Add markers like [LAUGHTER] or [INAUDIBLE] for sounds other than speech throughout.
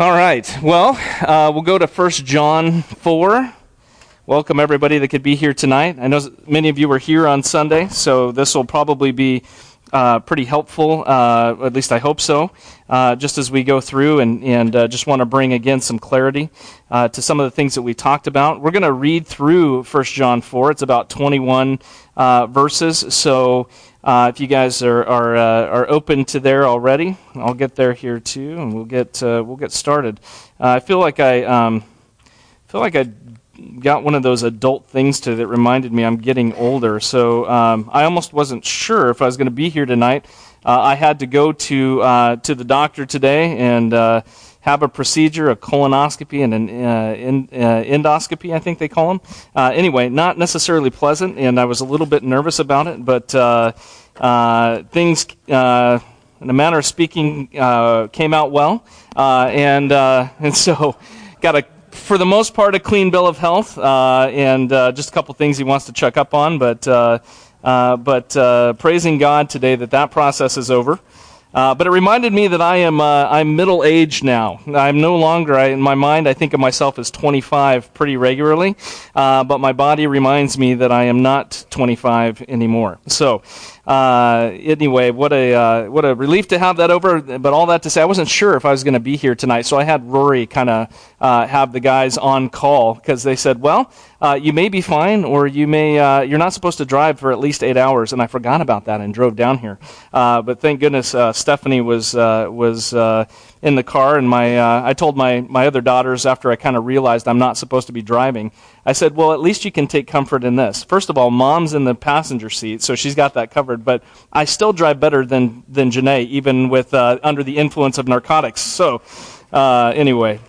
All right. Well, uh, we'll go to 1 John 4. Welcome everybody that could be here tonight. I know many of you were here on Sunday, so this will probably be uh, pretty helpful. Uh, at least I hope so. Uh, just as we go through, and and uh, just want to bring again some clarity uh, to some of the things that we talked about. We're going to read through 1 John 4. It's about 21 uh, verses. So uh, if you guys are are, uh, are open to there already, I'll get there here too, and we'll get uh, we'll get started. Uh, I feel like I um, feel like I got one of those adult things to that reminded me I'm getting older. So um, I almost wasn't sure if I was going to be here tonight. Uh, I had to go to uh, to the doctor today and have a procedure, a colonoscopy and an uh, in, uh, endoscopy, I think they call them. Uh, anyway, not necessarily pleasant, and I was a little bit nervous about it, but uh, uh, things, uh, in a manner of speaking, came out well, and [LAUGHS] and so got a. For the most part, a clean bill of health, and just a couple things he wants to check up on. But but praising God today that that process is over. Uh, but it reminded me that I am uh, I'm middle aged now. I'm no longer I, in my mind. I think of myself as 25 pretty regularly, uh, but my body reminds me that I am not 25 anymore. So uh, anyway, what a uh, what a relief to have that over. But all that to say, I wasn't sure if I was going to be here tonight, so I had Rory kind of uh, have the guys on call because they said, "Well, uh, you may be fine, or you may uh, you're not supposed to drive for at least eight hours." And I forgot about that and drove down here. Uh, but thank goodness Stephanie was was in the car, and my uh, I told my my other daughters after I kind of realized I'm not supposed to be driving. I said, "Well, at least you can take comfort in this. First of all, mom's in the passenger seat, so she's got that covered. But I still drive better than than Janae, even with uh, under the influence of narcotics. So, uh, anyway."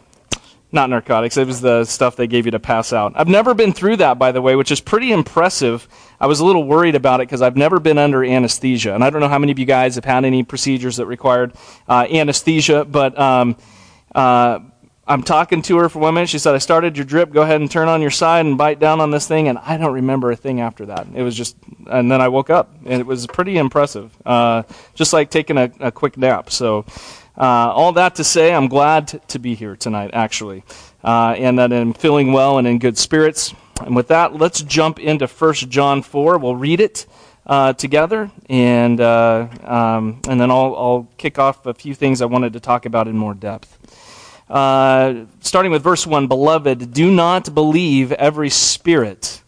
Not narcotics. It was the stuff they gave you to pass out. I've never been through that, by the way, which is pretty impressive I was a little worried about it because I've never been under anesthesia. And I don't know how many of you guys have had any procedures that required uh, anesthesia, but um, uh, I'm talking to her for one minute. She said, I started your drip. Go ahead and turn on your side and bite down on this thing. And I don't remember a thing after that. It was just, and then I woke up. And it was pretty impressive. Uh, just like taking a, a quick nap. So, uh, all that to say, I'm glad to be here tonight, actually. Uh, and that I'm feeling well and in good spirits. And with that, let's jump into 1 John 4. We'll read it uh, together, and, uh, um, and then I'll, I'll kick off a few things I wanted to talk about in more depth. Uh, starting with verse 1 Beloved, do not believe every spirit,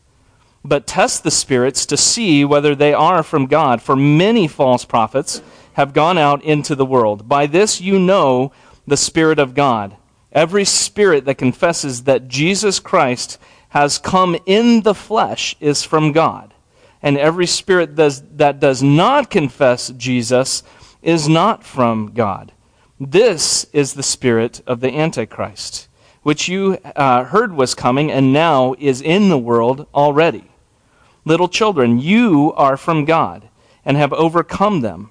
but test the spirits to see whether they are from God. For many false prophets have gone out into the world. By this you know the Spirit of God. Every spirit that confesses that Jesus Christ has come in the flesh is from God. And every spirit does, that does not confess Jesus is not from God. This is the spirit of the Antichrist, which you uh, heard was coming and now is in the world already. Little children, you are from God and have overcome them,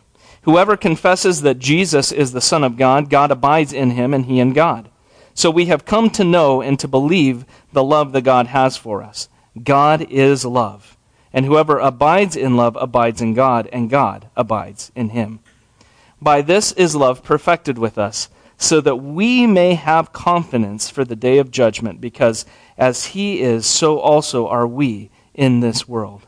Whoever confesses that Jesus is the Son of God, God abides in him, and he in God. So we have come to know and to believe the love that God has for us. God is love. And whoever abides in love abides in God, and God abides in him. By this is love perfected with us, so that we may have confidence for the day of judgment, because as he is, so also are we in this world.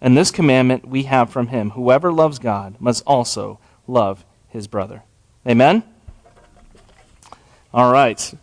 And this commandment we have from him whoever loves God must also love his brother. Amen? All right.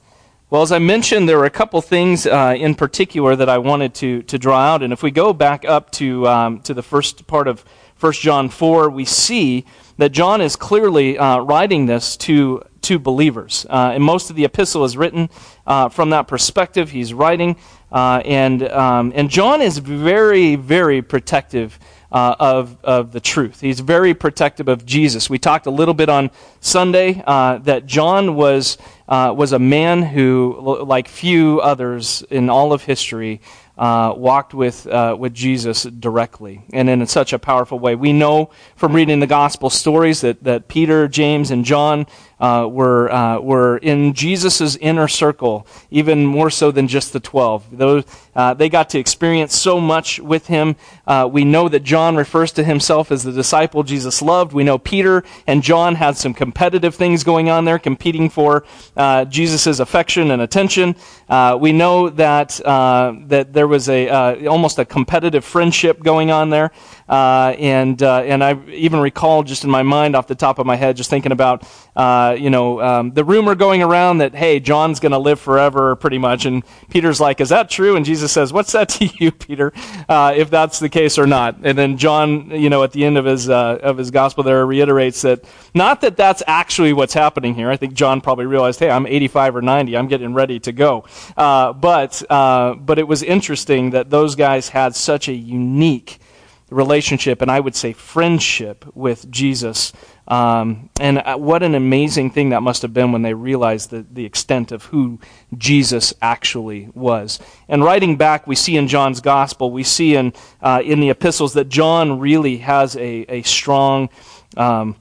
Well, as I mentioned, there were a couple things uh, in particular that I wanted to, to draw out. And if we go back up to, um, to the first part of 1 John 4, we see that John is clearly uh, writing this to, to believers. Uh, and most of the epistle is written uh, from that perspective. He's writing. Uh, and, um, and John is very, very protective uh, of, of the truth. He's very protective of Jesus. We talked a little bit on Sunday uh, that John was, uh, was a man who, like few others in all of history, uh, walked with, uh, with Jesus directly and in such a powerful way. We know from reading the gospel stories that, that Peter, James, and John uh, were, uh, were in Jesus' inner circle, even more so than just the 12. Those, uh, they got to experience so much with him. Uh, we know that John refers to himself as the disciple Jesus loved. We know Peter and John had some competitive things going on there, competing for uh, Jesus' affection and attention. Uh, we know that, that there was a, almost a competitive friendship going on there. Uh, and uh, and I even recall just in my mind off the top of my head, just thinking about uh, you know um, the rumor going around that hey John's going to live forever, pretty much. And Peter's like, is that true? And Jesus says, what's that to you, [LAUGHS] Peter? Uh, if that's the case or not. And then John, you know, at the end of his uh, of his gospel, there reiterates that not that that's actually what's happening here. I think John probably realized, hey, I'm 85 or 90, I'm getting ready to go. Uh, but but it was interesting that those guys had such a unique relationship and I would say friendship with Jesus. Um, and uh, what an amazing thing that must have been when they realized the, the extent of who Jesus actually was. And writing back, we see in John's gospel, we see in, uh, in the epistles that John really has a, a strong um,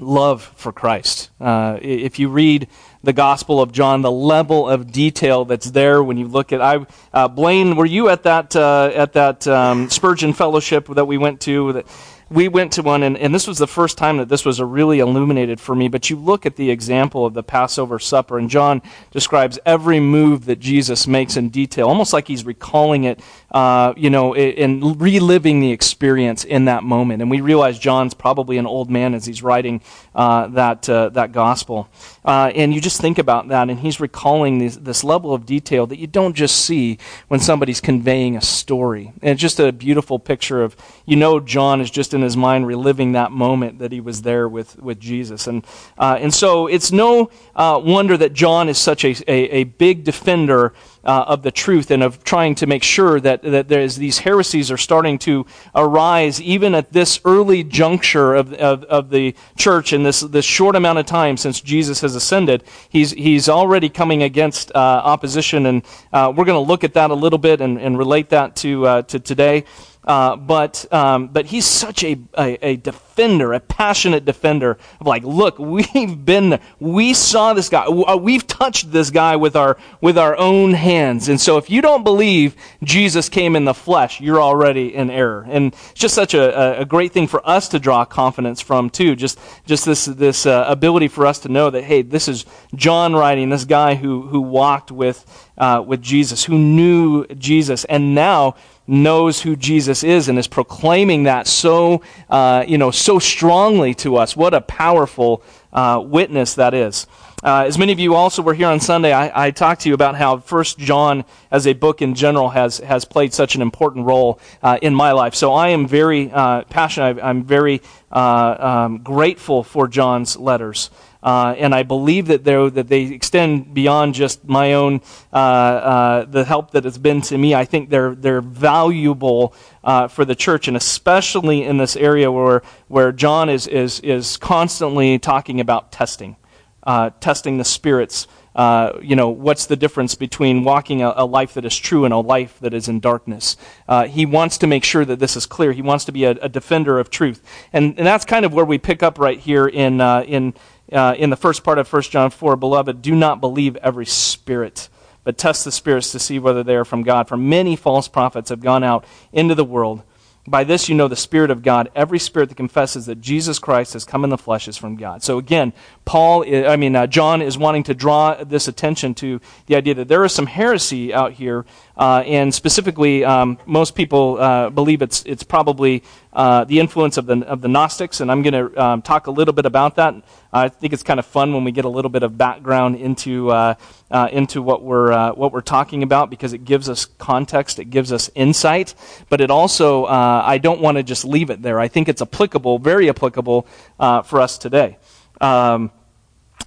love for Christ. Uh, if you read the Gospel of John, the level of detail that's there when you look at. I, uh, Blaine, were you at that uh, at that um, Spurgeon Fellowship that we went to? That, we went to one, and, and this was the first time that this was really illuminated for me. But you look at the example of the Passover supper, and John describes every move that Jesus makes in detail, almost like he's recalling it, uh, you know, and reliving the experience in that moment. And we realize John's probably an old man as he's writing uh, that uh, that gospel. Uh, and you just think about that, and he's recalling this, this level of detail that you don't just see when somebody's conveying a story. And it's just a beautiful picture of, you know, John is just in his mind reliving that moment that he was there with, with Jesus. And, uh, and so it's no wonder that John is such a, a, a big defender uh, of the truth and of trying to make sure that, that there's, these heresies are starting to arise even at this early juncture of, of, of the church in this, this short amount of time since Jesus has ascended. He's, he's already coming against uh, opposition, and uh, we're going to look at that a little bit and, and relate that to, uh, to today. Uh, but um, but he's such a, a, a, defender, a passionate defender of like, look, [LAUGHS] we've been there. We saw this guy. Uh, we've touched this guy with our with our own hands. And so if you don't believe Jesus came in the flesh, you're already in error. And it's just such a, a great thing for us to draw confidence from too. Just just this this uh, ability for us to know that hey, this is John writing, this guy who who walked with uh, with Jesus, who knew Jesus, and now knows who Jesus is and is proclaiming that so, uh, you know, so strongly to us. What a powerful uh, witness that is. Uh, as many of you also were here on Sunday, I, I, talked to you about how First John, as a book in general, has has played such an important role uh, in my life. So I am very uh, passionate. I'm very uh, um, grateful for John's letters. Uh, and I believe that, that they extend beyond just my own, uh, uh, the help that has been to me. I think they're, they're valuable uh, for the church, and especially in this area where, where John is, is, is constantly talking about testing, uh, testing the spirits. Uh, you know, what's the difference between walking a, a, life that is true and a life that is in darkness? Uh, he wants to make sure that this is clear. He wants to be a, a defender of truth. And, and that's kind of where we pick up right here in, uh, in, uh, in the first part of 1 John 4 Beloved, do not believe every spirit, but test the spirits to see whether they are from God. For many false prophets have gone out into the world. By this you know the Spirit of God. Every spirit that confesses that Jesus Christ has come in the flesh is from God. So again, Paul, I mean, uh, John is wanting to draw this attention to the idea that there is some heresy out here, uh, and specifically, um, most people uh, believe it's it's probably uh, the influence of the of the Gnostics, and I'm going to um, talk a little bit about that. I think it's kind of fun when we get a little bit of background into uh, uh, into what we're what we're talking about because it gives us context, it gives us insight, but it also I don't want to just leave it there. I think it's applicable, very applicable for us today. Um,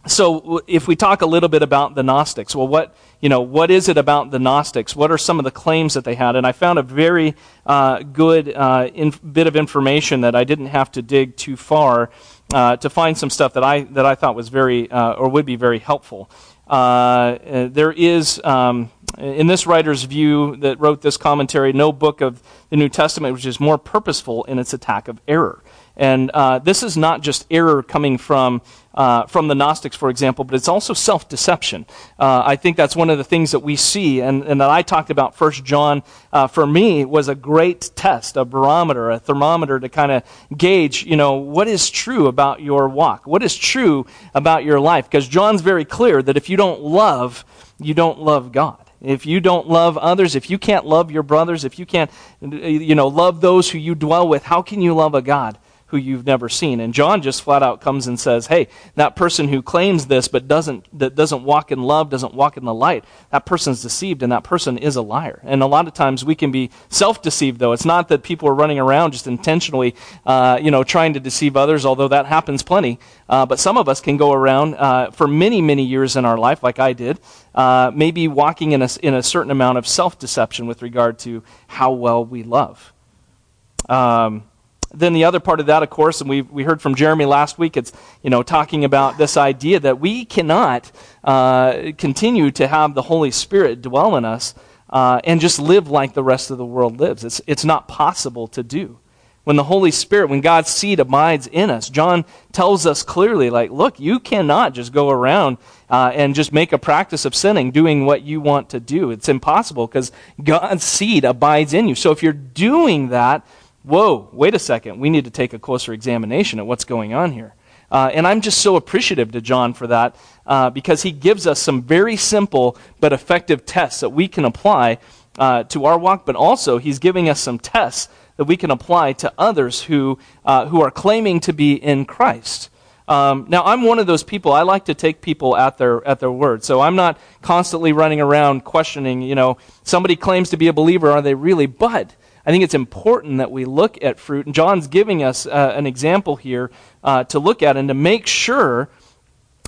so if we talk a little bit about the Gnostics, well, what you know, what is it about the Gnostics? What are some of the claims that they had? And I found a very uh, good uh, in, bit of information that I didn't have to dig too far uh, to find some stuff that I that I thought was very uh, or would be very helpful. Uh, uh, there is. Um, in this writer's view that wrote this commentary, no book of the New Testament which is more purposeful in its attack of error. And uh, this is not just error coming from, uh, from the Gnostics, for example, but it's also self deception. Uh, I think that's one of the things that we see, and, and that I talked about. First John, uh, for me, was a great test, a barometer, a thermometer to kind of gauge, you know, what is true about your walk? What is true about your life? Because John's very clear that if you don't love, you don't love God if you don't love others, if you can't love your brothers, if you can't, you know, love those who you dwell with, how can you love a God who you've never seen. And John just flat out comes and says, "Hey, that person who claims this but doesn't that doesn't walk in love, doesn't walk in the light, that person's deceived and that person is a liar." And a lot of times we can be self-deceived though. It's not that people are running around just intentionally uh, you know, trying to deceive others, although that happens plenty. Uh, but some of us can go around uh, for many, many years in our life, like I did, uh, maybe walking in a, in a certain amount of self deception with regard to how well we love. Um, then the other part of that, of course, and we, we heard from Jeremy last week, it's, you know, talking about this idea that we cannot uh, continue to have the Holy Spirit dwell in us uh, and just live like the rest of the world lives. It's, it's not possible to do. When the Holy Spirit, when God's seed abides in us, John tells us clearly, like, look, you cannot just go around uh, and just make a practice of sinning, doing what you want to do. It's impossible because God's seed abides in you. So if you're doing that, whoa, wait a second, we need to take a closer examination at what's going on here. Uh, and I'm just so appreciative to John for that uh, because he gives us some very simple but effective tests that we can apply uh, to our walk, but also he's giving us some tests that we can apply to others who, uh, who are claiming to be in Christ. Um, now, I'm one of those people. I like to take people at their at their word. So I'm not constantly running around questioning. You know, somebody claims to be a believer, are they really? But I think it's important that we look at fruit. And John's giving us uh, an example here uh, to look at and to make sure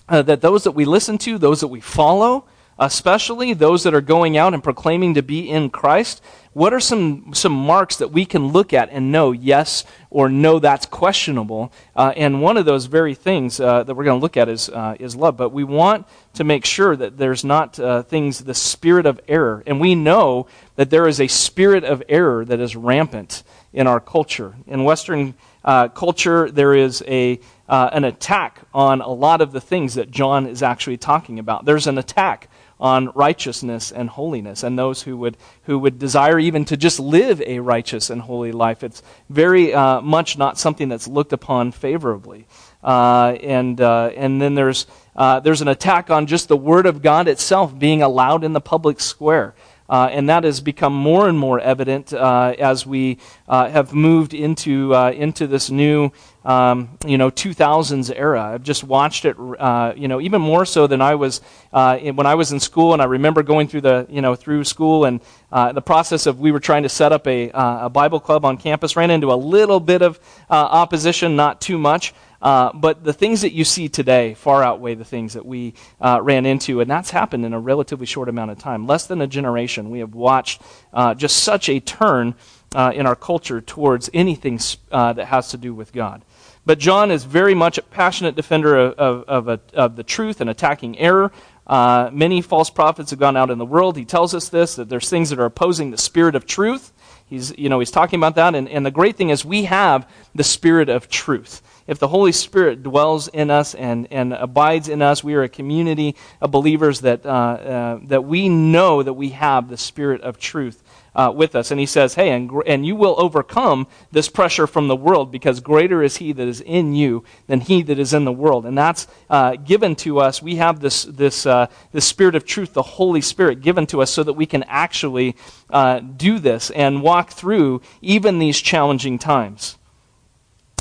uh, that those that we listen to, those that we follow, especially those that are going out and proclaiming to be in Christ, what are some, some marks that we can look at and know yes or no, that's questionable? Uh, and one of those very things uh, that we're going to look at is, uh, is love. But we want to make sure that there's not uh, things, the spirit of error. And we know that there is a spirit of error that is rampant in our culture. In Western uh, culture, there is a, uh, an attack on a lot of the things that John is actually talking about. There's an attack on righteousness and holiness and those who would, who would desire even to just live a righteous and holy life. It's very uh, much not something that's looked upon favorably. Uh, and, uh, and then there's, uh, there's an attack on just the Word of God itself being allowed in the public square. Uh, and that has become more and more evident uh, as we uh, have moved into, uh, into this new um, you know 2000s era. I've just watched it, uh, you know, even more so than I was uh, when I was in school. And I remember going through the you know through school and the process of we were trying to set up a, a Bible club on campus. Ran into a little bit of opposition, not too much. Uh, but the things that you see today far outweigh the things that we uh, ran into, and that's happened in a relatively short amount of time. Less than a generation, we have watched uh, just such a turn uh, in our culture towards anything uh, that has to do with God. But John is very much a passionate defender of, of, of, a, of the truth and attacking error. Uh, many false prophets have gone out in the world. He tells us this that there's things that are opposing the spirit of truth. He's, you know, he's talking about that. And, and the great thing is, we have the spirit of truth. If the Holy Spirit dwells in us and, and abides in us, we are a community of believers that, uh, uh, that we know that we have the spirit of truth uh, with us. And he says, Hey, and, and you will overcome this pressure from the world because greater is he that is in you than he that is in the world. And that's uh, given to us. We have this, this, uh, this spirit of truth, the Holy Spirit, given to us so that we can actually uh, do this and walk through even these challenging times.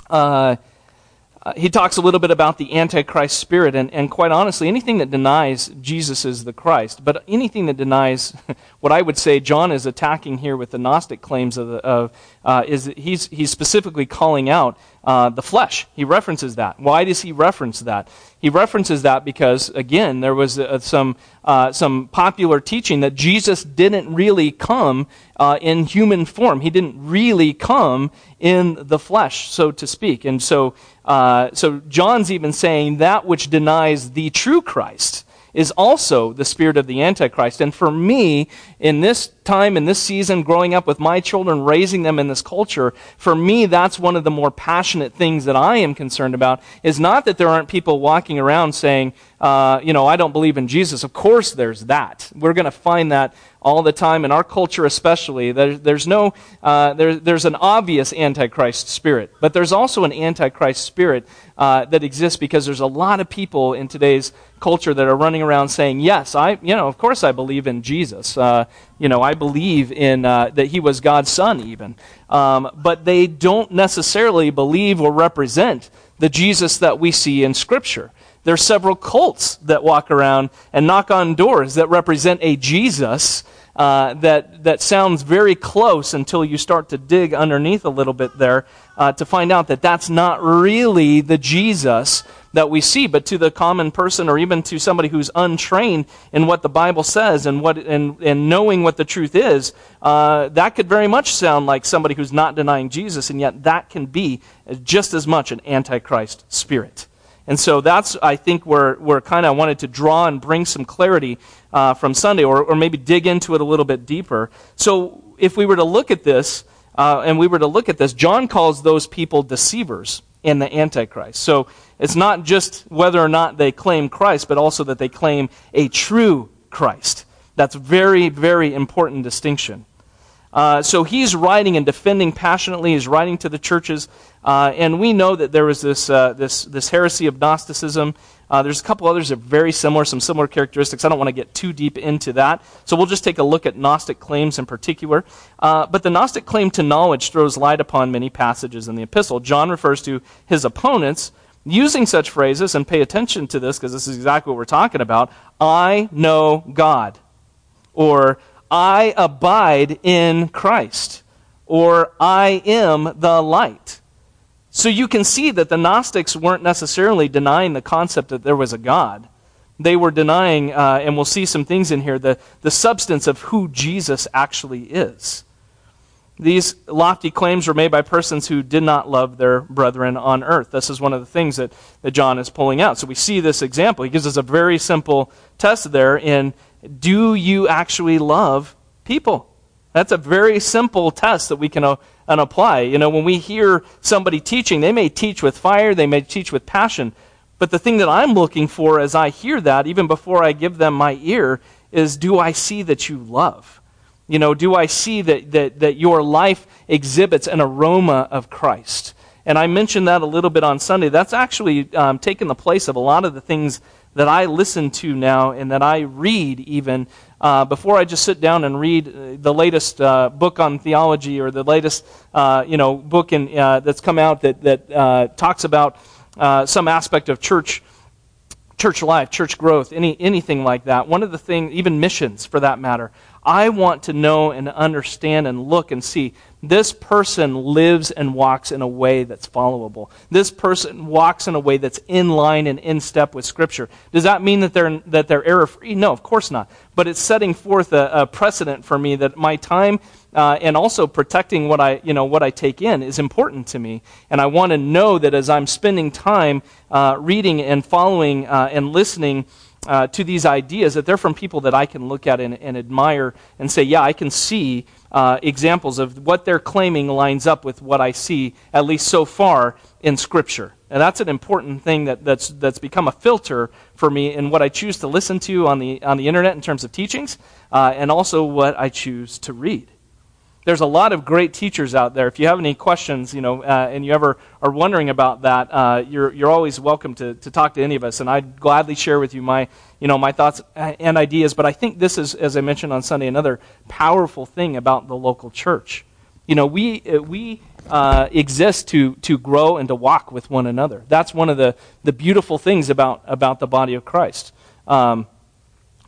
Uh, uh, he talks a little bit about the Antichrist spirit, and, and quite honestly, anything that denies Jesus is the Christ, but anything that denies [LAUGHS] what I would say John is attacking here with the Gnostic claims of, the, of uh, is he's, he's specifically calling out uh, the flesh. He references that. Why does he reference that? He references that because, again, there was uh, some, uh, some popular teaching that Jesus didn't really come uh, in human form. He didn't really come in the flesh, so to speak. And so, uh, so John's even saying that which denies the true Christ is also the spirit of the Antichrist. And for me, in this time, in this season, growing up with my children, raising them in this culture, for me, that's one of the more passionate things that I am concerned about, is not that there aren't people walking around saying, uh, you know, I don't believe in Jesus. Of course there's that. We're going to find that all the time in our culture especially there, there's no uh, there, there's an obvious antichrist spirit but there's also an antichrist spirit uh, that exists because there's a lot of people in today's culture that are running around saying yes i you know of course i believe in jesus uh, you know i believe in uh, that he was god's son even. Um, but they don't necessarily believe or represent the jesus that we see in scripture. There are several cults that walk around and knock on doors that represent a Jesus uh, that, that sounds very close until you start to dig underneath a little bit there uh, to find out that that's not really the Jesus that we see, but to the common person or even to somebody who's untrained in what the Bible says and, what, and, and knowing what the truth is, uh, that could very much sound like somebody who's not denying Jesus, and yet that can be just as much an antichrist spirit. And so that's, I think, where, where kind of wanted to draw and bring some clarity uh, from Sunday, or, or maybe dig into it a little bit deeper. So if we were to look at this, uh, and we were to look at this, John calls those people deceivers in the Antichrist. So it's not just whether or not they claim Christ, but also that they claim a true Christ. That's very, very important distinction. Uh, so he's writing and defending passionately. He's writing to the churches. Uh, and we know that there was this, uh, this, this heresy of Gnosticism. Uh, there's a couple others that are very similar, some similar characteristics. I don't want to get too deep into that. So we'll just take a look at Gnostic claims in particular. Uh, but the Gnostic claim to knowledge throws light upon many passages in the epistle. John refers to his opponents using such phrases, and pay attention to this because this is exactly what we're talking about. I know God. Or I abide in Christ, or I am the light. So you can see that the Gnostics weren't necessarily denying the concept that there was a God. They were denying, uh, and we'll see some things in here, the, the substance of who Jesus actually is. These lofty claims were made by persons who did not love their brethren on earth. This is one of the things that, that John is pulling out. So we see this example. He gives us a very simple test there in do you actually love people? That's a very simple test that we can uh, apply. You know, when we hear somebody teaching, they may teach with fire, they may teach with passion. But the thing that I'm looking for as I hear that, even before I give them my ear, is do I see that you love? You know, do I see that, that, that your life exhibits an aroma of Christ? And I mentioned that a little bit on Sunday. That's actually um, taken the place of a lot of the things that I listen to now and that I read even uh, before I just sit down and read uh, the latest uh, book on theology or the latest uh, you know book in, uh, that's come out that that uh, talks about some aspect of church church life, church growth, any anything like that. One of the things, even missions for that matter, I want to know and understand and look and see this person lives and walks in a way that's followable. This person walks in a way that's in line and in step with Scripture. Does that mean that they're, that they're error free? No, of course not. But it's setting forth a, a precedent for me that my time uh, and also protecting what I, you know, what I take in is important to me. And I want to know that as I'm spending time uh, reading and following uh, and listening uh, to these ideas that they're from people that I can look at and, and admire and say, yeah, I can see uh, examples of what they're claiming lines up with what I see, at least so far, in Scripture. And that's an important thing that, that's, that's become a filter for me in what I choose to listen to on the, on the internet in terms of teachings, uh, and also what I choose to read there's a lot of great teachers out there. If you have any questions, you know, uh, and you ever are wondering about that, uh, you're, you're always welcome to, to talk to any of us, and I'd gladly share with you my, you know, my thoughts and ideas. But I think this is, as I mentioned on Sunday, another powerful thing about the local church. You know, we, uh, we uh, exist to, to grow and to walk with one another. That's one of the, the beautiful things about, about the body of Christ. Um,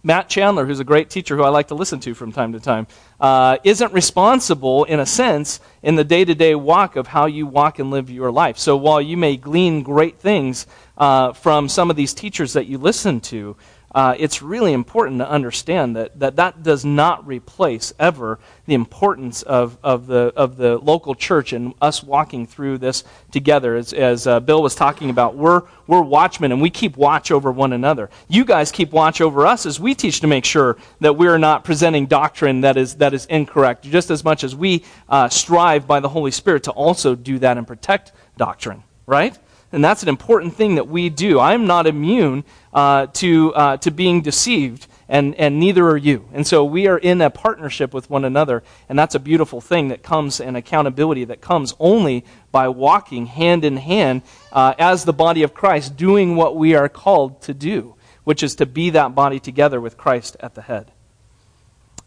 Matt Chandler, who's a great teacher who I like to listen to from time to time, uh, isn't responsible, in a sense, in the day to day walk of how you walk and live your life. So while you may glean great things uh, from some of these teachers that you listen to, uh, it's really important to understand that, that that does not replace ever the importance of, of, the, of the local church and us walking through this together. As, as uh, Bill was talking about, we're, we're watchmen and we keep watch over one another. You guys keep watch over us as we teach to make sure that we're not presenting doctrine that is, that is incorrect, just as much as we uh, strive by the Holy Spirit to also do that and protect doctrine, right? And that's an important thing that we do. I'm not immune uh, to, uh, to being deceived, and, and neither are you. And so we are in a partnership with one another, and that's a beautiful thing that comes, and accountability that comes only by walking hand in hand uh, as the body of Christ, doing what we are called to do, which is to be that body together with Christ at the head.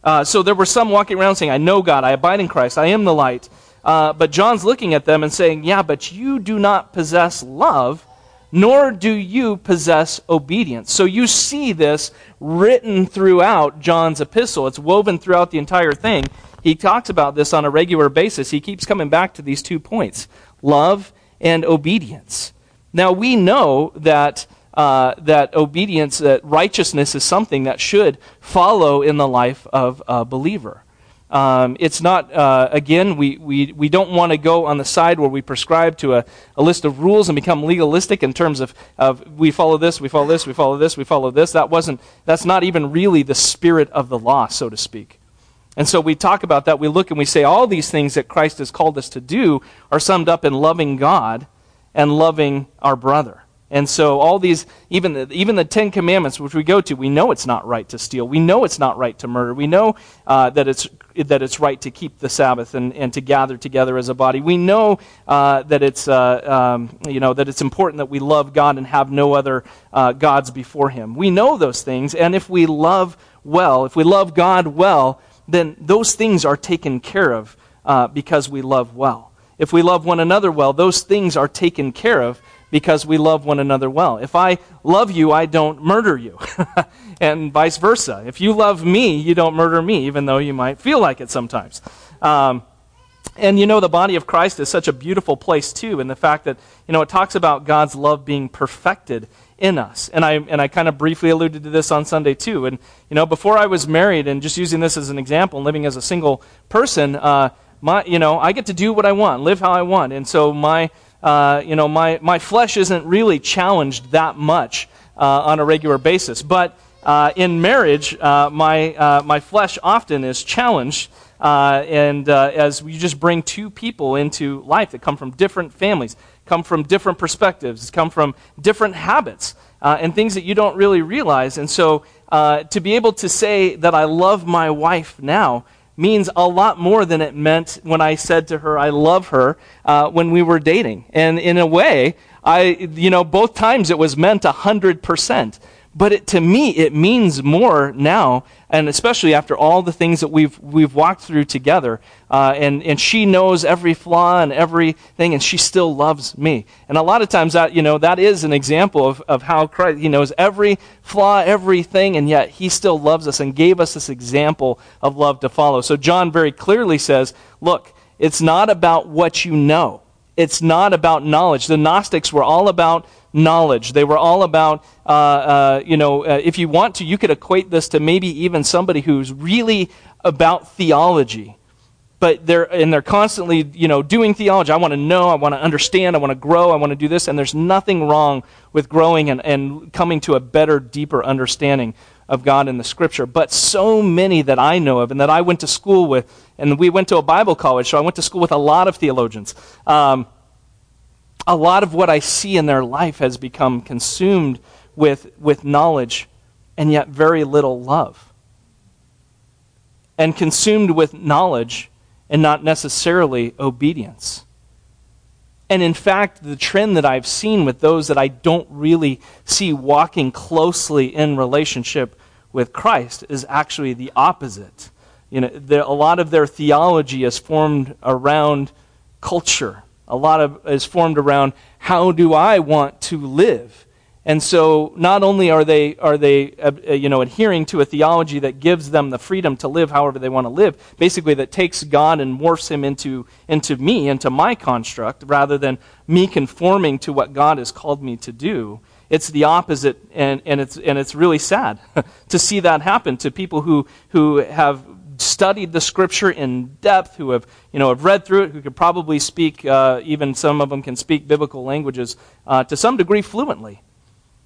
Uh, so there were some walking around saying, I know God, I abide in Christ, I am the light. Uh, but John's looking at them and saying, Yeah, but you do not possess love, nor do you possess obedience. So you see this written throughout John's epistle. It's woven throughout the entire thing. He talks about this on a regular basis. He keeps coming back to these two points love and obedience. Now, we know that. Uh, that obedience, that righteousness is something that should follow in the life of a believer. Um, it's not, uh, again, we, we, we don't want to go on the side where we prescribe to a, a list of rules and become legalistic in terms of, of we follow this, we follow this, we follow this, we follow this. That wasn't, that's not even really the spirit of the law, so to speak. And so we talk about that. We look and we say all these things that Christ has called us to do are summed up in loving God and loving our brother. And so all these, even the, even the Ten Commandments, which we go to, we know it's not right to steal. We know it's not right to murder. We know uh, that, it's, that it's right to keep the Sabbath and, and to gather together as a body. We know uh, that, it's, uh, um, you know, that it's important that we love God and have no other uh, gods before Him. We know those things, and if we love well, if we love God well, then those things are taken care of uh, because we love well. If we love one another well, those things are taken care of because we love one another well. If I love you, I don't murder you. [LAUGHS] and vice versa. If you love me, you don't murder me, even though you might feel like it sometimes. Um, and you know, the body of Christ is such a beautiful place, too, in the fact that, you know, it talks about God's love being perfected in us. And I, and I kind of briefly alluded to this on Sunday, too. And, you know, before I was married, and just using this as an example, living as a single person, uh, my, you know, I get to do what I want, live how I want. And so my uh, you know, my, my flesh isn't really challenged that much uh, on a regular basis. But uh, in marriage, uh, my, uh, my flesh often is challenged. and as we just bring two people into life that come from different families, come from different perspectives, come from different habits, and things that you don't really realize. And so to be able to say that I love my wife now means a lot more than it meant when I said to her, I love her, uh, when we were dating. And in a way, I, you know, both times it was meant 100%. But it, to me, it means more now, and especially after all the things that we've, we've walked through together. Uh, and, and she knows every flaw and everything, and she still loves me. And a lot of times, that, you know, that is an example of, of how Christ, he knows every flaw, everything, and yet he still loves us and gave us this example of love to follow. So John very clearly says, look, it's not about what you know. It's not about knowledge. The Gnostics were all about knowledge. They were all about, uh, uh, you know, uh, if you want to, you could equate this to maybe even somebody who's really about theology. But they're, and they're constantly, you know, doing theology. I want to know, I want to understand, I want to grow, I want to do this. And there's nothing wrong with growing and, and coming to a better, deeper understanding of God in the scripture. But so many that I know of and that I went to school with, and we went to a Bible college, so I went to school with a lot of theologians. Um, a lot of what I see in their life has become consumed with, with knowledge and yet very little love. And consumed with knowledge and not necessarily obedience. And in fact, the trend that I've seen with those that I don't really see walking closely in relationship with Christ is actually the opposite. You know, a lot of their theology is formed around culture a lot of is formed around how do I want to live. And so not only are they are they uh, uh, you know adhering to a theology that gives them the freedom to live however they want to live, basically that takes God and morphs him into into me, into my construct rather than me conforming to what God has called me to do. It's the opposite and, and it's and it's really sad [LAUGHS] to see that happen to people who who have studied the scripture in depth, who have, you know, have read through it, who could probably speak, uh, even some of them can speak biblical languages uh, to some degree fluently.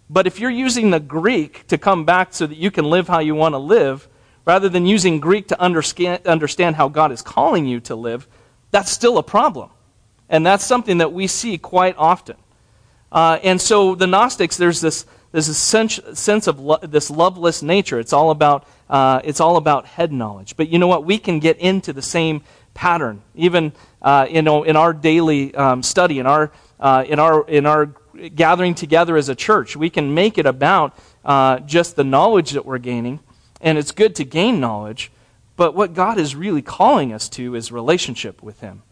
But if you're using the Greek to come back so that you can live how you want to live, rather than using Greek to understand, how God is calling you to live, that's still a problem. And that's something that we see quite often. Uh, and so the Gnostics, there's this, there's a sense, sense of lo- this loveless nature. It's all about uh, it's all about head knowledge. But you know what? We can get into the same pattern, even uh, you know in our daily um, study, in our uh, in our in our gathering together as a church. We can make it about uh, just the knowledge that we're gaining, and it's good to gain knowledge. But what God is really calling us to is relationship with Him.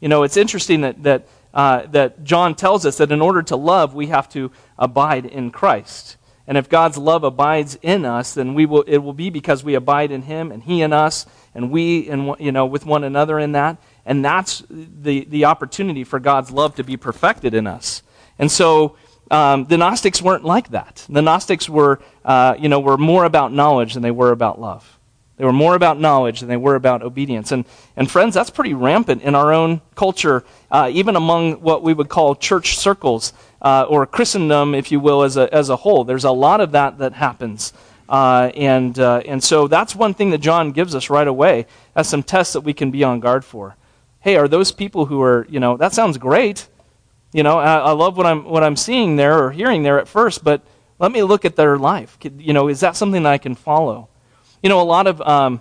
You know, it's interesting that that uh, that John tells us that in order to love, we have to abide in Christ. And if God's love abides in us, then we will, it will be because we abide in Him and He in us, and we in, you know, with one another in that. And that's the, the opportunity for God's love to be perfected in us. And so um, the Gnostics weren't like that. The Gnostics were, uh, you know, were more about knowledge than they were about love. They were more about knowledge than they were about obedience. And, and friends, that's pretty rampant in our own culture, uh, even among what we would call church circles, uh, or Christendom, if you will, as a, as a whole. There's a lot of that that happens. Uh, and, uh, and so that's one thing that John gives us right away as some tests that we can be on guard for. Hey, are those people who are, you know, that sounds great. You know, I, I love what I'm, what I'm seeing there or hearing there at first, but let me look at their life. You know, is that something that I can follow? You know, a lot of um,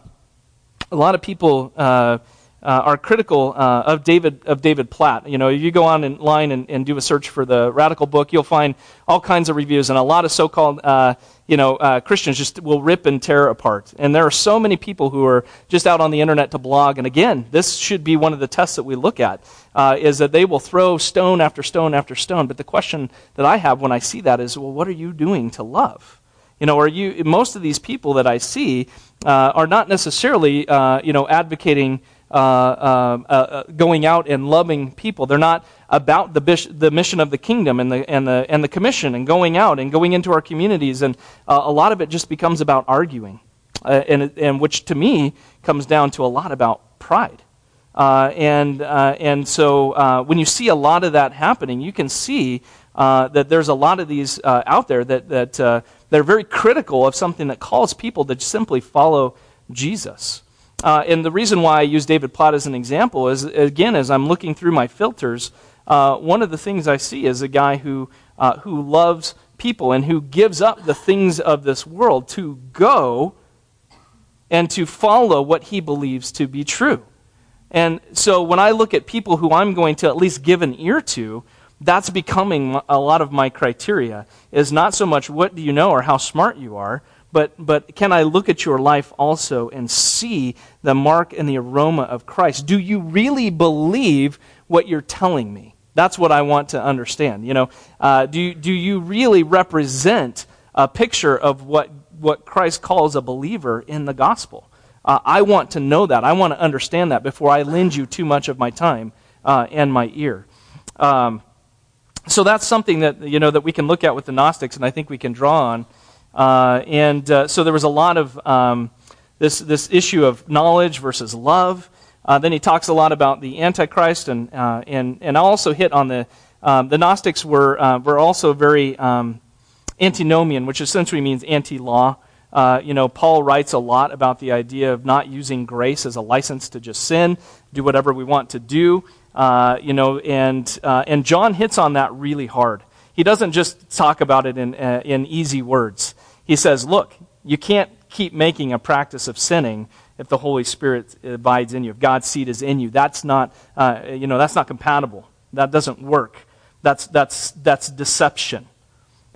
a lot of people uh, uh, are critical uh, of David of David Platt. You know, if you go online and, and do a search for the Radical book, you'll find all kinds of reviews, and a lot of so-called uh, you know uh, Christians just will rip and tear apart. And there are so many people who are just out on the internet to blog. And again, this should be one of the tests that we look at: uh, is that they will throw stone after stone after stone. But the question that I have when I see that is, well, what are you doing to love? You know, are you most of these people that I see uh, are not necessarily you know advocating Uh, um, uh, uh, going out and loving people. They're not about the, bis- the mission of the kingdom and the, and, the, and the commission and going out and going into our communities. And a lot of it just becomes about arguing, and, and which to me comes down to a lot about pride. Uh, and, uh, and so uh, when you see a lot of that happening, you can see that there's a lot of these out there that, that they're very critical of something that calls people to simply follow Jesus. Uh, and the reason why I use David Platt as an example is, again, as I'm looking through my filters, uh, one of the things I see is a guy who, uh, who loves people and who gives up the things of this world to go and to follow what he believes to be true. And so when I look at people who I'm going to at least give an ear to, that's becoming a lot of my criteria is not so much what do you know or how smart you are, but, but can I look at your life also and see the mark and the aroma of Christ? Do you really believe what you're telling me? That's what I want to understand. You know, uh, do, do you really represent a picture of what, what Christ calls a believer in the gospel? Uh, I want to know that. I want to understand that before I lend you too much of my time uh, and my ear. Um, so that's something that you know that we can look at with the Gnostics, and I think we can draw on. Uh, and uh, so there was a lot of um, this this issue of knowledge versus love. Uh, then he talks a lot about the Antichrist, and uh, and and I'll also hit on the um, the Gnostics were uh, were also very um, antinomian, which essentially means anti-law. Uh, you know, Paul writes a lot about the idea of not using grace as a license to just sin, do whatever we want to do. You know, and, and John hits on that really hard. He doesn't just talk about it in, in easy words. He says, look, you can't keep making a practice of sinning if the Holy Spirit abides in you, if God's seed is in you. That's not, uh, you know, that's not compatible. That doesn't work. That's, that's, that's deception.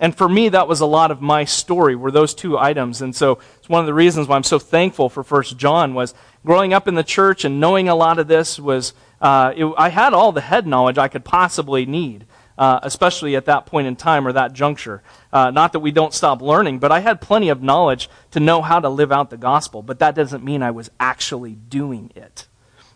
And for me, that was a lot of my story, were those two items. And so it's one of the reasons why I'm so thankful for First John was growing up in the church and knowing a lot of this was uh, it, I had all the head knowledge I could possibly need, uh, especially at that point in time or that juncture. Uh, not that we don't stop learning, but I had plenty of knowledge to know how to live out the gospel, but that doesn't mean I was actually doing it.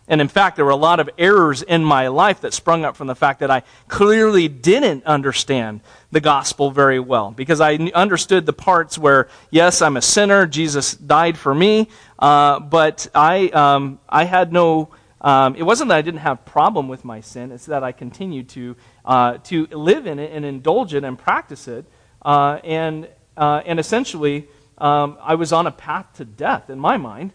And in fact, there were a lot of errors in my life that sprung up from the fact that I clearly didn't understand the gospel very well. Because I understood the parts where, yes, I'm a sinner, Jesus died for me, uh, but I, um, I had no um, it wasn't that I didn't have problem with my sin; it's that I continued to uh, to live in it and indulge it and practice it, uh, and uh, and essentially um, I was on a path to death in my mind.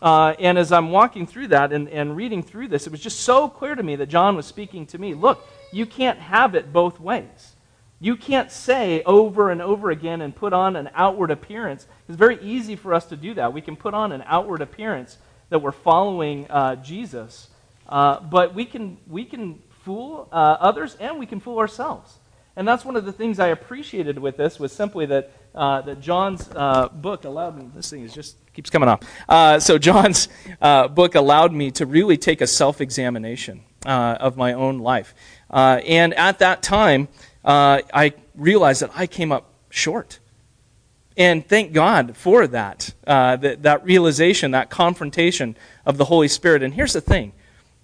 Uh, and as I'm walking through that and, and reading through this, it was just so clear to me that John was speaking to me. Look, you can't have it both ways. You can't say over and over again and put on an outward appearance. It's very easy for us to do that. We can put on an outward appearance that we're following uh, Jesus. Uh, but we can, we can fool uh, others and we can fool ourselves. And that's one of the things I appreciated with this was simply that, uh, that John's uh, book allowed me, this thing is just keeps coming off. Uh, so John's book allowed me to really take a self-examination of my own life. and at that time, I realized that I came up short. And thank God for that, uh, that, that realization, that confrontation of the Holy Spirit. And here's the thing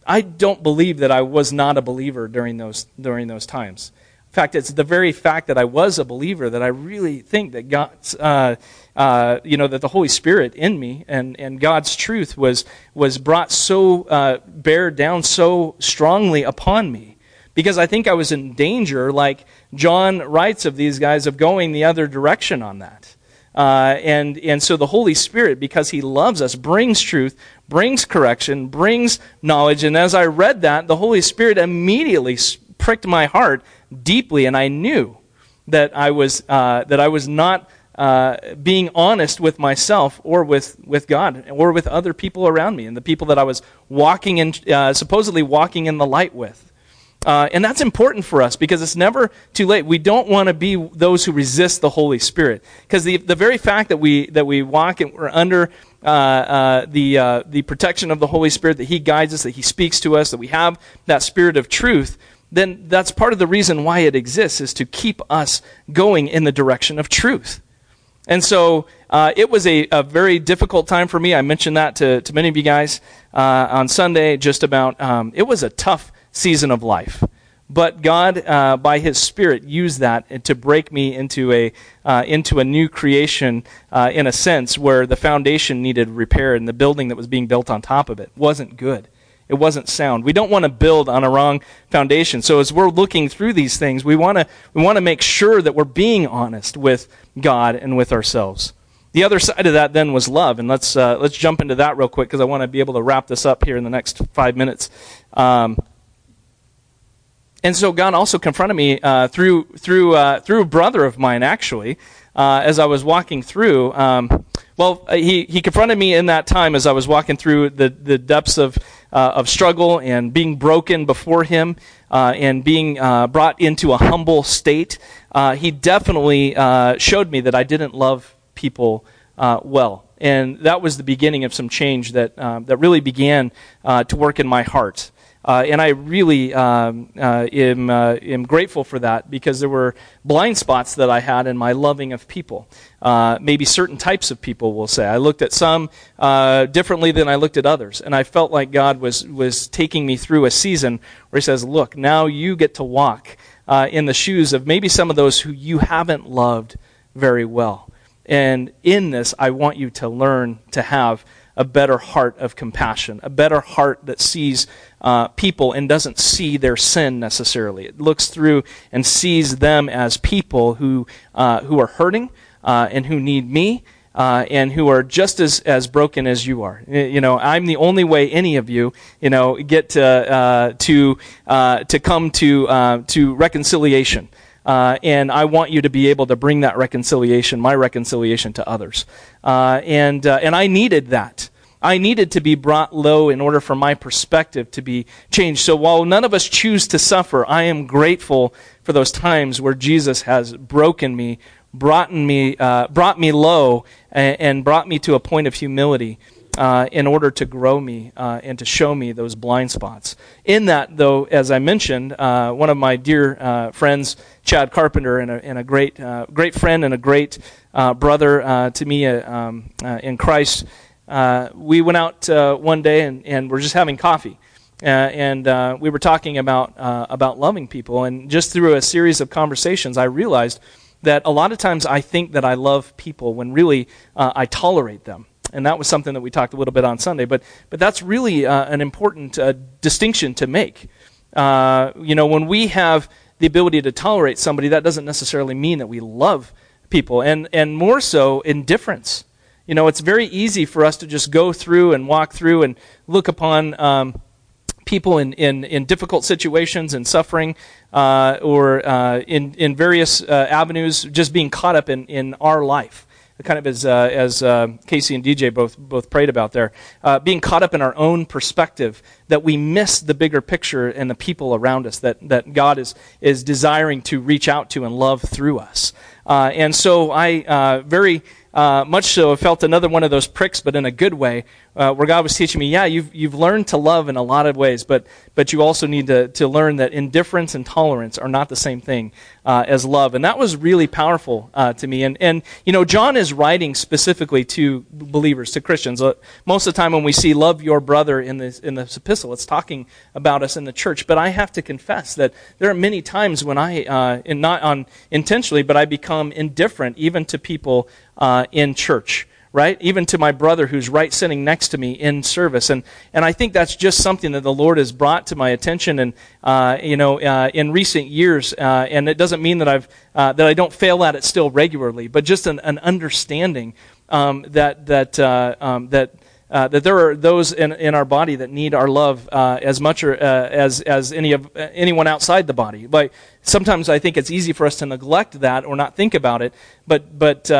I don't believe that I was not a believer during those, during those times. In fact, it's the very fact that I was a believer that I really think that God's, uh, uh, you know, that the Holy Spirit in me and, and God's truth was, was brought so, uh, bear down so strongly upon me. Because I think I was in danger, like John writes of these guys, of going the other direction on that. Uh, and, and so the Holy Spirit, because He loves us, brings truth, brings correction, brings knowledge. And as I read that, the Holy Spirit immediately pricked my heart deeply, and I knew that I was, uh, that I was not uh, being honest with myself or with, with God or with other people around me and the people that I was walking in, uh, supposedly walking in the light with. Uh, and that's important for us because it's never too late. We don't want to be those who resist the Holy Spirit. Because the, the very fact that we, that we walk and we're under uh, uh, the, uh, the protection of the Holy Spirit, that He guides us, that He speaks to us, that we have that spirit of truth, then that's part of the reason why it exists, is to keep us going in the direction of truth. And so uh, it was a, a, very difficult time for me. I mentioned that to, to many of you guys uh, on Sunday, just about, um, it was a tough season of life. But God, uh, by His Spirit, used that to break me into a, uh, into a new creation uh, in a sense where the foundation needed repair and the building that was being built on top of it wasn't good. It wasn't sound. We don't want to build on a wrong foundation. So as we're looking through these things, we want to, we want to make sure that we're being honest with God and with ourselves. The other side of that then was love, and let's uh, let's jump into that real quick because I want to be able to wrap this up here in the next five minutes. Um, and so God also confronted me uh, through through uh, through a brother of mine, actually, uh, as I was walking through. Um, well, uh, he he confronted me in that time as I was walking through the the depths of uh, of struggle and being broken before Him uh, and being uh, brought into a humble state, uh, He definitely uh, showed me that I didn't love people well. And that was the beginning of some change that, that really began to work in my heart. Uh, and I really um, uh, am, uh, am grateful for that because there were blind spots that I had in my loving of people. Uh, maybe certain types of people will say. I looked at some uh, differently than I looked at others. And I felt like God was, was taking me through a season where He says, Look, now you get to walk uh, in the shoes of maybe some of those who you haven't loved very well. And in this, I want you to learn to have a better heart of compassion, a better heart that sees uh, people and doesn't see their sin necessarily. It looks through and sees them as people who, uh, who are hurting uh, and who need me. Uh, and who are just as, as broken as you are. You know, I'm the only way any of you, you know, get to uh, to uh, to come to to reconciliation. Uh, and I want you to be able to bring that reconciliation, my reconciliation, to others. Uh, and, uh, and I needed that. I needed to be brought low in order for my perspective to be changed. So while none of us choose to suffer, I am grateful for those times where Jesus has broken me, brought me, uh, brought me low, and, and, brought me to a point of humility. Uh, in order to grow me uh, and to show me those blind spots. In that, though, as I mentioned, uh, one of my dear uh, friends, Chad Carpenter, and a, and a great, uh, great friend and a great brother to me um, in Christ, uh, we went out uh, one day and, and we're just having coffee. Uh, and uh, we were talking about, uh, about loving people. And just through a series of conversations, I realized that a lot of times I think that I love people when really uh, I tolerate them. And that was something that we talked a little bit on Sunday. But, but that's really an important distinction to make. you know, when we have the ability to tolerate somebody, that doesn't necessarily mean that we love people. And, and more so, indifference you know, it's very easy for us to just go through and walk through and look upon um, people in, in, in difficult situations and suffering uh, or uh, in, in various uh, avenues just being caught up in, in our life. Kind of as, uh, as uh, Casey and DJ both, both prayed about there, uh, being caught up in our own perspective, that we miss the bigger picture and the people around us that, that God is, is desiring to reach out to and love through us. and so I very uh, much so, felt another one of those pricks, but in a good way, uh, where God was teaching me, yeah, you've, you've learned to love in a lot of ways, but, but you also need to, to learn that indifference and tolerance are not the same thing uh, as love. And that was really powerful uh, to me. And, and, you know, John is writing specifically to believers, to Christians. Uh, most of the time when we see love your brother in this, in this epistle, it's talking about us in the church. But I have to confess that there are many times when I, uh, not on intentionally, but I become indifferent even to people uh, in church right? Even to my brother who's right sitting next to me in service. And, and I think that's just something that the Lord has brought to my attention and, uh, you know, uh, in recent years. Uh, and it doesn't mean that I've, uh, that I don't fail at it still regularly, but just an, an understanding, um, that, that, uh, um, that, uh, that there are those in, in our body that need our love uh, as much or, uh, as, as any of, uh, anyone outside the body. But sometimes I think it's easy for us to neglect that or not think about it, but, but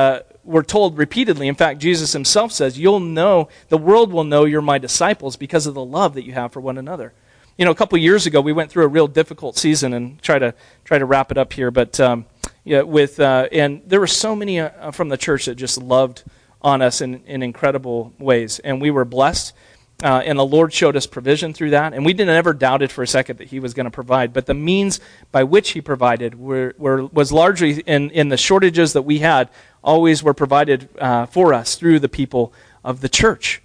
we're told repeatedly. In fact, Jesus himself says, You'll know, the world will know you're my disciples because of the love that you have for one another. You know, a couple years ago, we went through a real difficult season and try to try to wrap it up here. But um, yeah, with uh, and there were so many uh, from the church that just loved on us in, in incredible ways, and we were blessed. Uh, and the Lord showed us provision through that. And we didn't ever doubt it for a second that He was going to provide. But the means by which He provided were, were, was largely in, in the shortages that we had always were provided uh, for us through the people of the church.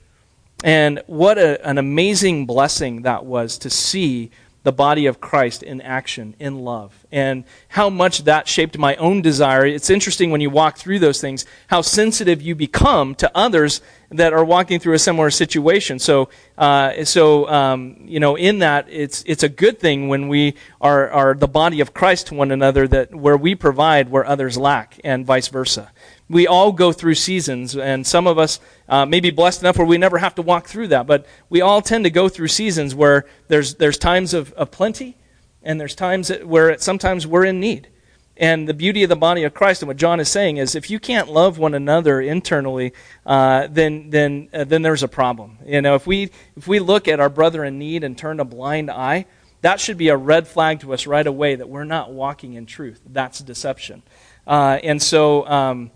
And what a, an amazing blessing that was to see the body of Christ in action, in love, and how much that shaped my own desire. It's interesting when you walk through those things, how sensitive you become to others that are walking through a similar situation. So, uh, so um, you know, in that, it's it's a good thing when we are are the body of Christ to one another, that where we provide where others lack, and vice versa we all go through seasons, and some of us uh, may be blessed enough where we never have to walk through that. But we all tend to go through seasons where there's, there's times of, of plenty, and there's times where sometimes we're in need. And the beauty of the body of Christ and what John is saying is if you can't love one another internally, uh, then, then, uh, then there's a problem. You know, if we, if we look at our brother in need and turn a blind eye, that should be a red flag to us right away that we're not walking in truth. That's deception. Uh, and so, um,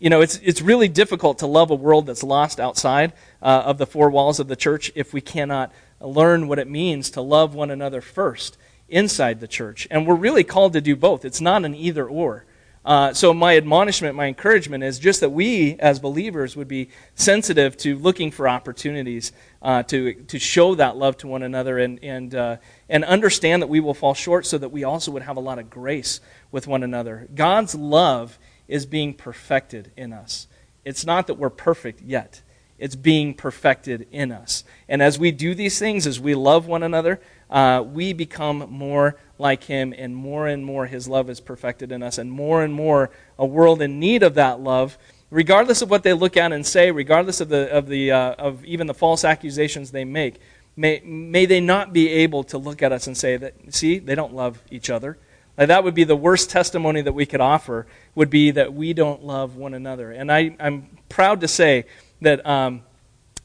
you know, it's, it's really difficult to love a world that's lost outside uh, of the four walls of the church if we cannot learn what it means to love one another first inside the church. And we're really called to do both. It's not an either or. Uh, so, my admonishment, my encouragement is just that we as believers would be sensitive to looking for opportunities uh, to, to show that love to one another and, and, uh, and understand that we will fall short so that we also would have a lot of grace with one another. God's love is being perfected in us. It's not that we're perfect yet, it's being perfected in us. And as we do these things, as we love one another, uh, we become more like Him, and more and more His love is perfected in us, and more and more a world in need of that love. Regardless of what they look at and say, regardless of, the, of, the, uh, of even the false accusations they make, may, may they not be able to look at us and say that, see, they don't love each other. That would be the worst testimony that we could offer, would be that we don't love one another. And I, am proud to say that um,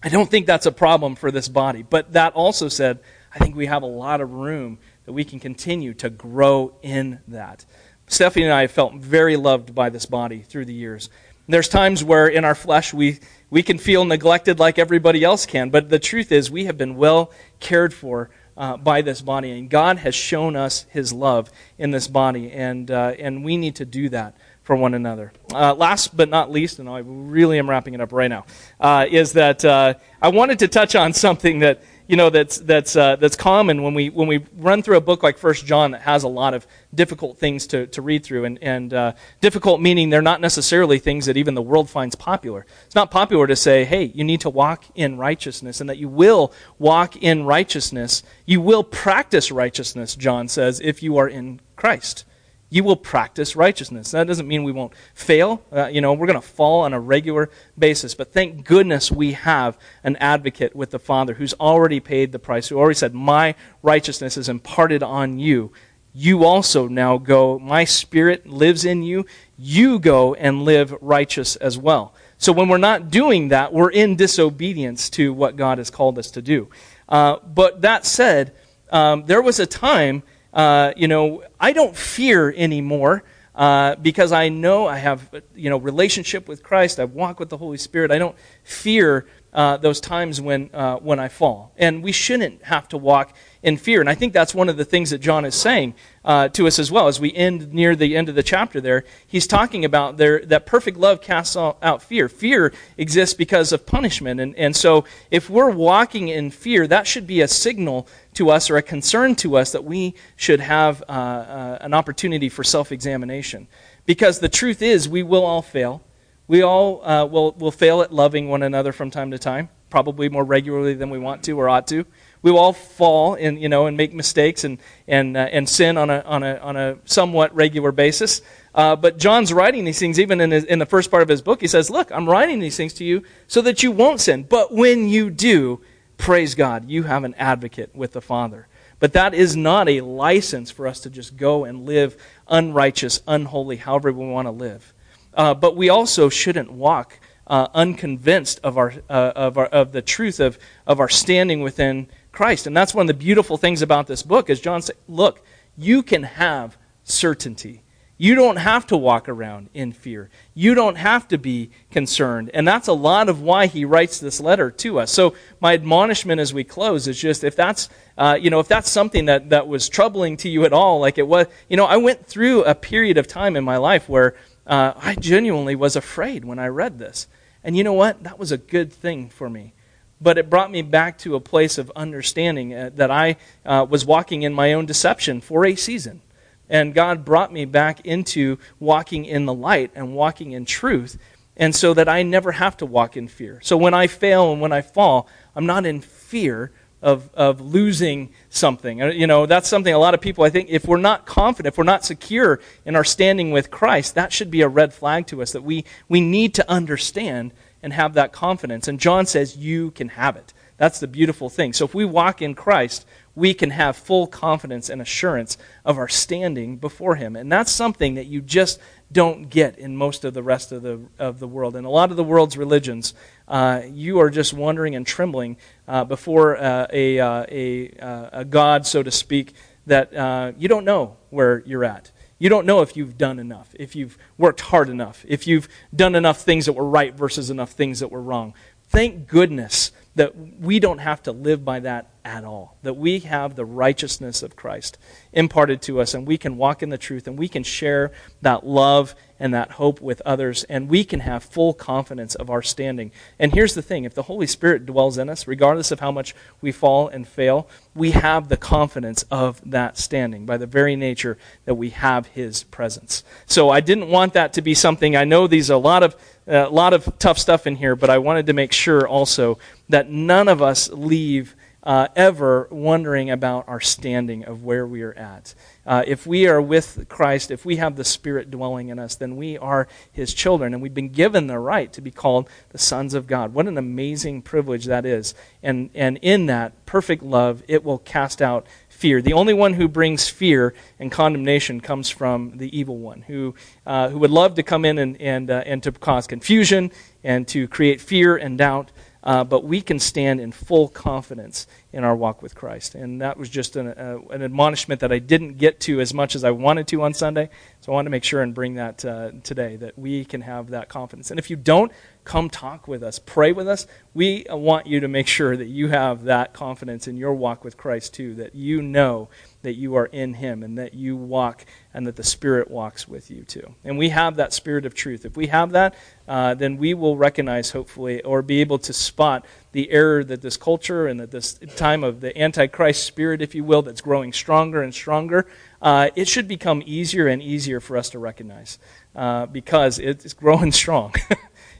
I don't think that's a problem for this body. But that also said, I think we have a lot of room that we can continue to grow in that. Stephanie and I have felt very loved by this body through the years. There's times where in our flesh we, we can feel neglected like everybody else can, but the truth is we have been well cared for uh, by this body. And God has shown us his love in this body, and, uh, and we need to do that for one another. Uh, last but not least, and I really am wrapping it up right now, uh, is that uh, I wanted to touch on something that you know that's that's uh, that's common when we when we run through a book like First John that has a lot of difficult things to, to read through and and uh, difficult meaning they're not necessarily things that even the world finds popular. It's not popular to say, hey, you need to walk in righteousness, and that you will walk in righteousness. You will practice righteousness. John says if you are in Christ you will practice righteousness. That doesn't mean we won't fail. Uh, you know, we're going to fall on a regular basis. But thank goodness we have an advocate with the Father who's already paid the price, who already said, My righteousness is imparted on you. You also now go, my spirit lives in you. You go and live righteous as well. So when we're not doing that, we're in disobedience to what God has called us to do. Uh, but that said, um, there was a time uh, you know, I don't fear anymore uh, because I know I have, you know, relationship with Christ. I walk with the Holy Spirit. I don't fear uh, those times when, uh, when I fall. And we shouldn't have to walk in fear. And I think that's one of the things that John is saying uh, to us as well. As we end near the end of the chapter there, he's talking about there, that perfect love casts out fear. Fear exists because of punishment. And, and so if we're walking in fear, that should be a signal to us or a concern to us that we should have uh, uh, an opportunity for self examination. Because the truth is, we will all fail. We all uh, will, will fail at loving one another from time to time, probably more regularly than we want to or ought to. We all fall and, you know, and make mistakes and, and, uh, and sin on a, on, a, on a somewhat regular basis. Uh, but John's writing these things, even in, his, in the first part of his book, he says, Look, I'm writing these things to you so that you won't sin. But when you do, praise God, you have an advocate with the Father. But that is not a license for us to just go and live unrighteous, unholy, however we want to live. Uh, but we also shouldn't walk uh, unconvinced of, our, uh, of, our, of the truth of, of our standing within Christ. And that's one of the beautiful things about this book is John said, look, you can have certainty. You don't have to walk around in fear. You don't have to be concerned. And that's a lot of why he writes this letter to us. So my admonishment as we close is just if that's, uh, you know, if that's something that, that was troubling to you at all, like it was, you know, I went through a period of time in my life where uh, I genuinely was afraid when I read this. And you know what? That was a good thing for me. But it brought me back to a place of understanding uh, that I uh, was walking in my own deception for a season. And God brought me back into walking in the light and walking in truth. And so that I never have to walk in fear. So when I fail and when I fall, I'm not in fear of, of losing something. Uh, you know, that's something a lot of people, I think, if we're not confident, if we're not secure in our standing with Christ, that should be a red flag to us that we, we need to understand and have that confidence. And John says, You can have it. That's the beautiful thing. So if we walk in Christ, we can have full confidence and assurance of our standing before Him. And that's something that you just don't get in most of the rest of the, of the world. In a lot of the world's religions, uh, you are just wondering and trembling uh, before uh, a, uh, a, uh, a God, so to speak, that uh, you don't know where you're at. You don't know if you've done enough, if you've worked hard enough, if you've done enough things that were right versus enough things that were wrong. Thank goodness that we don't have to live by that at all. That we have the righteousness of Christ imparted to us, and we can walk in the truth, and we can share that love and that hope with others, and we can have full confidence of our standing. And here's the thing if the Holy Spirit dwells in us, regardless of how much we fall and fail, we have the confidence of that standing by the very nature that we have His presence. So I didn't want that to be something, I know these a lot of a lot of tough stuff in here, but I wanted to make sure also that none of us leave uh, ever wondering about our standing of where we are at. Uh, if we are with Christ, if we have the Spirit dwelling in us, then we are His children, and we've been given the right to be called the sons of God. What an amazing privilege that is. And, and in that perfect love, it will cast out fear. The only one who brings fear and condemnation comes from the evil one, who, uh, who would love to come in and, and, uh, and to cause confusion and to create fear and doubt uh, but we can stand in full confidence in our walk with Christ. And that was just an, uh, an, admonishment that I didn't get to as much as I wanted to on Sunday. So I want to make sure and bring that uh, today, that we can have that confidence. And if you don't, come talk with us, pray with us. We want you to make sure that you have that confidence in your walk with Christ too, that you know that you are in Him and that you walk and that the Spirit walks with you too. And we have that Spirit of truth. If we have that, uh, then we will recognize, hopefully, or be able to spot the error that this culture and that this time of the Antichrist spirit, if you will, that's growing stronger and stronger, uh, it should become easier and easier for us to recognize uh, because it's growing [LAUGHS] strong.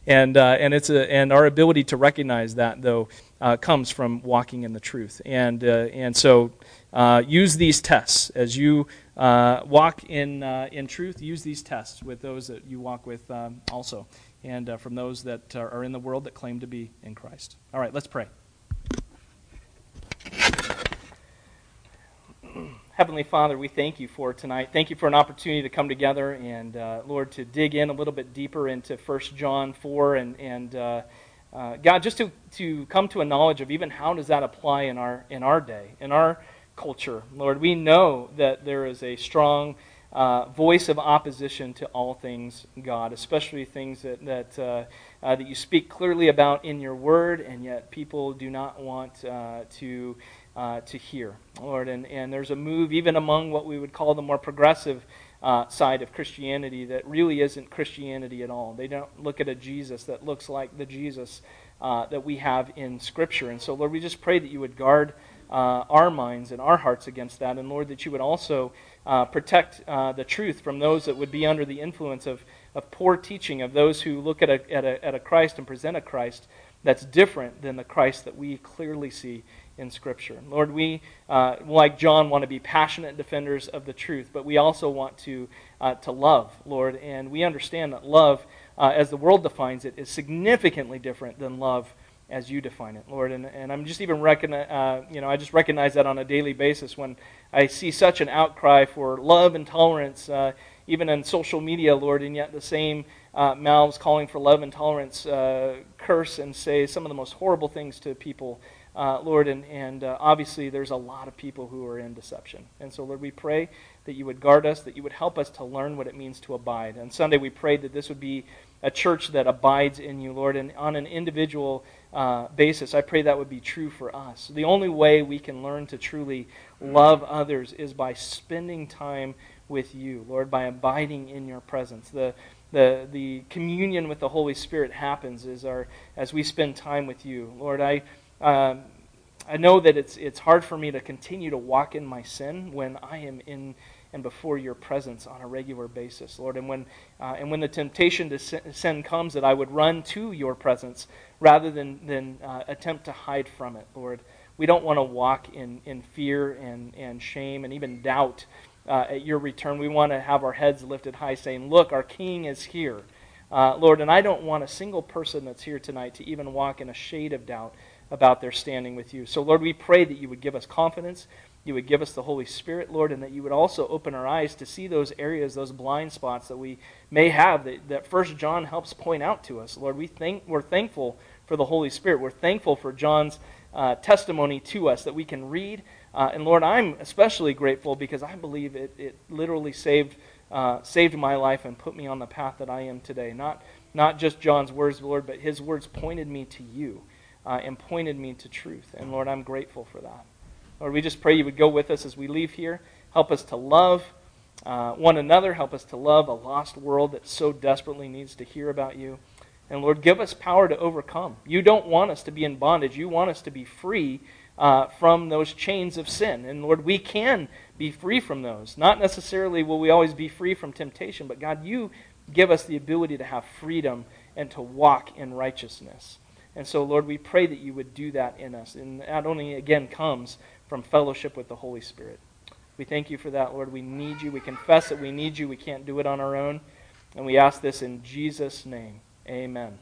and, uh, and, it's a, and our ability to recognize that, though, uh, comes from walking in the truth. And, uh, and so uh, use these tests as you walk in, in truth. Use these tests with those that you walk with um, also, and from those that are in the world that claim to be in Christ. All right, let's pray. Heavenly Father, we thank you for tonight. Thank you for an opportunity to come together and, uh, Lord, to dig in a little bit deeper into 1 John 4 and, and uh, uh, God, just to, to come to a knowledge of even how does that apply in our, in our day, in our culture. Lord, we know that there is a strong uh, voice of opposition to all things God, especially things that, that, uh, uh, that you speak clearly about in your word, and yet people do not want to, uh, to hear. Lord, and, and there's a move even among what we would call the more progressive uh, side of Christianity that really isn't Christianity at all. They don't look at a Jesus that looks like the Jesus that we have in Scripture. And so, Lord, we just pray that you would guard uh, our minds and our hearts against that. And Lord, that you would also uh, protect uh, the truth from those that would be under the influence of, of poor teaching, of those who look at a, at, a, at a Christ and present a Christ that's different than the Christ that we clearly see in Scripture. Lord, we, uh, like John, want to be passionate defenders of the truth, but we also want to, uh, to love, Lord. And we understand that love, uh, as the world defines it, is significantly different than love as you define it, Lord. And, and I'm just even recognize, uh, you know, I just recognize that on a daily basis when I see such an outcry for love and tolerance, uh, even in social media, Lord, and yet the same uh, mouths calling for love and tolerance uh, curse and say some of the most horrible things to people, uh, Lord. And, and uh, obviously, there's a lot of people who are in deception. And so, Lord, we pray that you would guard us, that you would help us to learn what it means to abide. And Sunday, we prayed that this would be a church that abides in you, Lord, and on an individual uh, basis. I pray that would be true for us. The only way we can learn to truly love others is by spending time with you, Lord, by abiding in your presence. The, the, the communion with the Holy Spirit happens as, our, as we spend time with you. Lord, I, um, I know that it's, it's hard for me to continue to walk in my sin when I am in and before your presence on a regular basis, Lord. And when, uh, and when the temptation to sin comes, that I would run to your presence rather than, than uh, attempt to hide from it, Lord. We don't want to walk in, in fear and, and shame and even doubt uh, at your return. We want to have our heads lifted high, saying, Look, our King is here. Uh, Lord, and I don't want a single person that's here tonight to even walk in a shade of doubt about their standing with you. So, Lord, we pray that you would give us confidence, you would give us the Holy Spirit, Lord, and that you would also open our eyes to see those areas, those blind spots that we may have that, that First John helps point out to us. Lord, we think, we're thankful for the Holy Spirit. We're thankful for John's uh, testimony to us that we can read. Uh, and Lord, I'm especially grateful because I believe it, it literally saved, uh, saved my life and put me on the path that I am today. Not, not just John's words, Lord, but his words pointed me to you uh, and pointed me to truth. And Lord, I'm grateful for that. Lord, we just pray you would go with us as we leave here. Help us to love uh, one another. Help us to love a lost world that so desperately needs to hear about you. And Lord, give us power to overcome. You don't want us to be in bondage. You want us to be free uh, from those chains of sin. And Lord, we can be free from those. Not necessarily will we always be free from temptation, but God, you give us the ability to have freedom and to walk in righteousness. And so, Lord, we pray that you would do that in us. And that only, again, comes from fellowship with the Holy Spirit. We thank you for that, Lord. We need you. We confess that we need you. We can't do it on our own. And we ask this in Jesus' name. Amen.